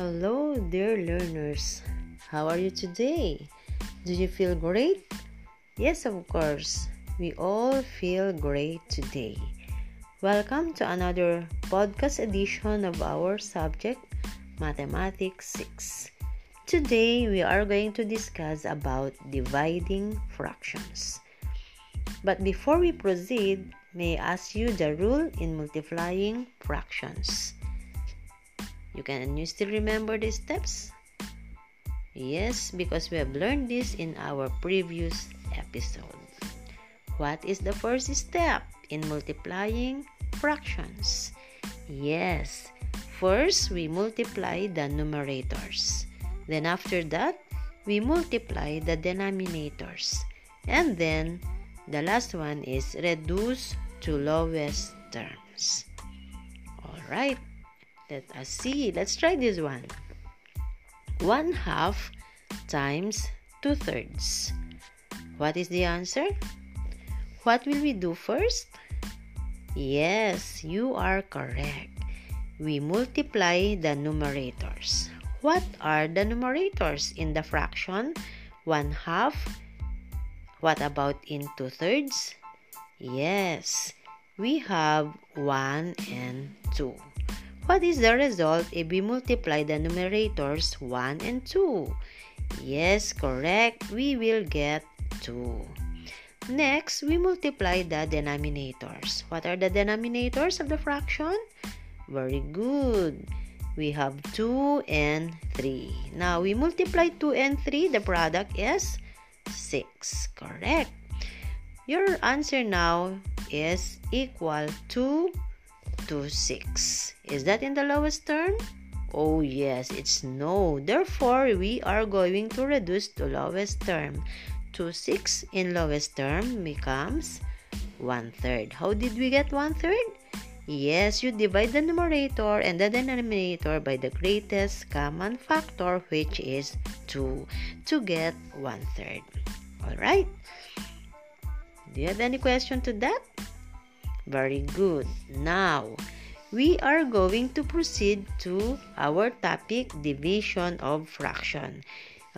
Hello, dear learners. How are you today? Do you feel great? Yes, of course. We all feel great today. Welcome to another podcast edition of our subject, Mathematics 6. Today, we are going to discuss about dividing fractions. But before we proceed, may I ask you the rule in multiplying fractions? You can you still remember the steps? Yes, because we have learned this in our previous episode. What is the first step in multiplying fractions? Yes, first we multiply the numerators. Then after that, we multiply the denominators. And then the last one is reduce to lowest terms. All right. Let us see. Let's try this one. 1 half times 2 thirds. What is the answer? What will we do first? Yes, you are correct. We multiply the numerators. What are the numerators in the fraction? 1 half. What about in 2 thirds? Yes, we have 1 and 2. What is the result if we multiply the numerators 1 and 2? Yes, correct. We will get 2. Next, we multiply the denominators. What are the denominators of the fraction? Very good. We have 2 and 3. Now, we multiply 2 and 3. The product is 6. Correct. Your answer now is equal to to 6. Is that in the lowest term? Oh yes, it's no. Therefore, we are going to reduce to lowest term. 2 6 in lowest term becomes 1 third. How did we get 1 third? Yes, you divide the numerator and the denominator by the greatest common factor which is 2 to get 1 third. Alright? Do you have any question to that? Very good. Now, we are going to proceed to our topic division of fraction.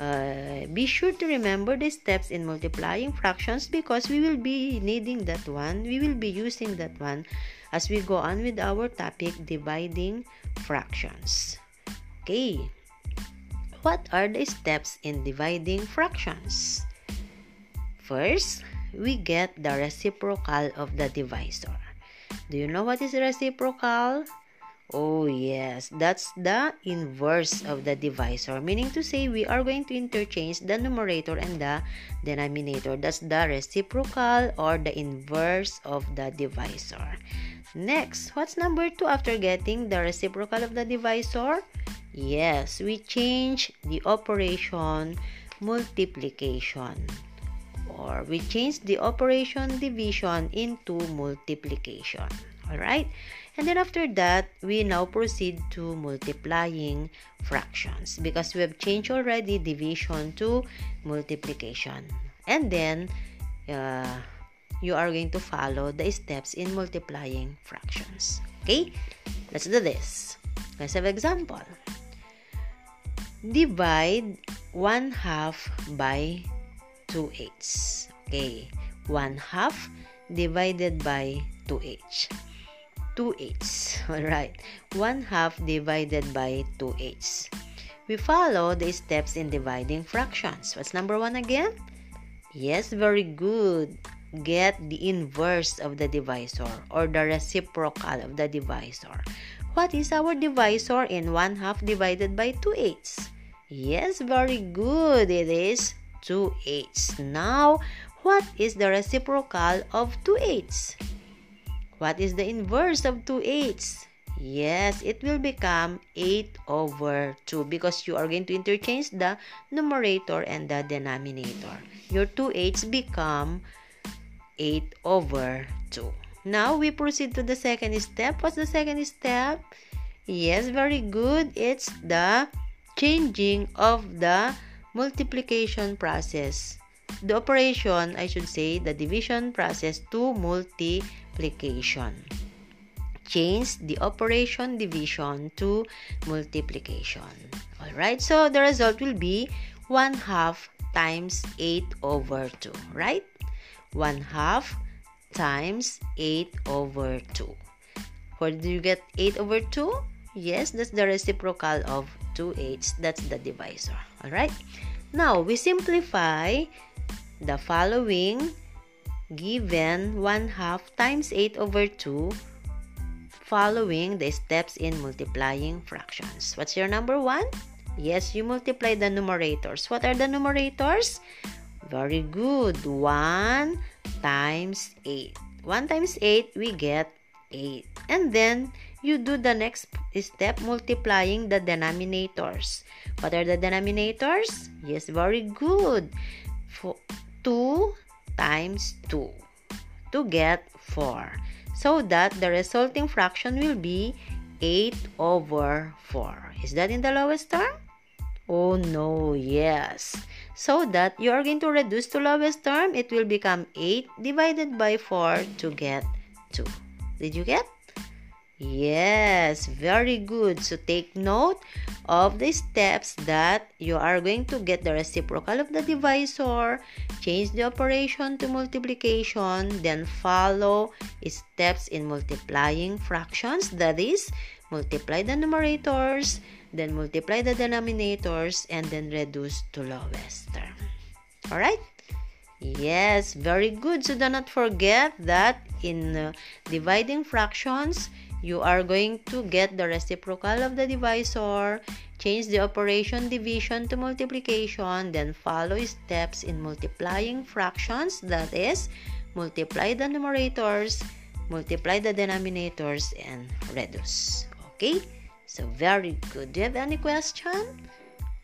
Uh, be sure to remember the steps in multiplying fractions because we will be needing that one. We will be using that one as we go on with our topic dividing fractions. Okay. What are the steps in dividing fractions? First, we get the reciprocal of the divisor. Do you know what is reciprocal? Oh, yes, that's the inverse of the divisor, meaning to say we are going to interchange the numerator and the denominator. That's the reciprocal or the inverse of the divisor. Next, what's number two after getting the reciprocal of the divisor? Yes, we change the operation multiplication or we change the operation division into multiplication. Alright? And then after that, we now proceed to multiplying fractions because we have changed already division to multiplication. And then, uh, you are going to follow the steps in multiplying fractions. Okay? Let's do this. Let's have example. Divide 1 half by 2 eighths. Okay, 1 half divided by 2 eighths. 2 eighths. Alright, 1 half divided by 2 eighths. We follow the steps in dividing fractions. What's number 1 again? Yes, very good. Get the inverse of the divisor or the reciprocal of the divisor. What is our divisor in 1 half divided by 2 eighths? Yes, very good. It is 2 eighths. Now, what is the reciprocal of 2 eighths? What is the inverse of 2 eighths? Yes, it will become 8 over 2 because you are going to interchange the numerator and the denominator. Your 2 eighths become 8 over 2. Now, we proceed to the second step. What's the second step? Yes, very good. It's the changing of the multiplication process. The operation, I should say, the division process to multiplication. change the operation division to multiplication. Alright, so the result will be 1 half times 8 over 2, right? 1 half times 8 over 2. Where do you get 8 over 2? Yes, that's the reciprocal of 2 eighths. That's the divisor. Alright? Now, we simplify the following given 1 half times 8 over 2 following the steps in multiplying fractions. What's your number 1? Yes, you multiply the numerators. What are the numerators? Very good. 1 times 8. 1 times 8, we get 8. And then, you do the next step multiplying the denominators. What are the denominators? Yes, very good. 2 times 2 to get 4. So that the resulting fraction will be 8 over 4. Is that in the lowest term? Oh no, yes. So that you are going to reduce to lowest term, it will become 8 divided by 4 to get 2. Did you get? Yes, very good. So take note of the steps that you are going to get the reciprocal of the divisor, change the operation to multiplication, then follow steps in multiplying fractions. That is, multiply the numerators, then multiply the denominators, and then reduce to lowest term. Alright? Yes, very good. So do not forget that in uh, dividing fractions, you are going to get the reciprocal of the divisor, change the operation division to multiplication, then follow steps in multiplying fractions, that is, multiply the numerators, multiply the denominators, and reduce. Okay? So, very good. Do you have any question?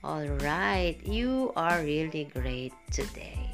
Alright, you are really great today.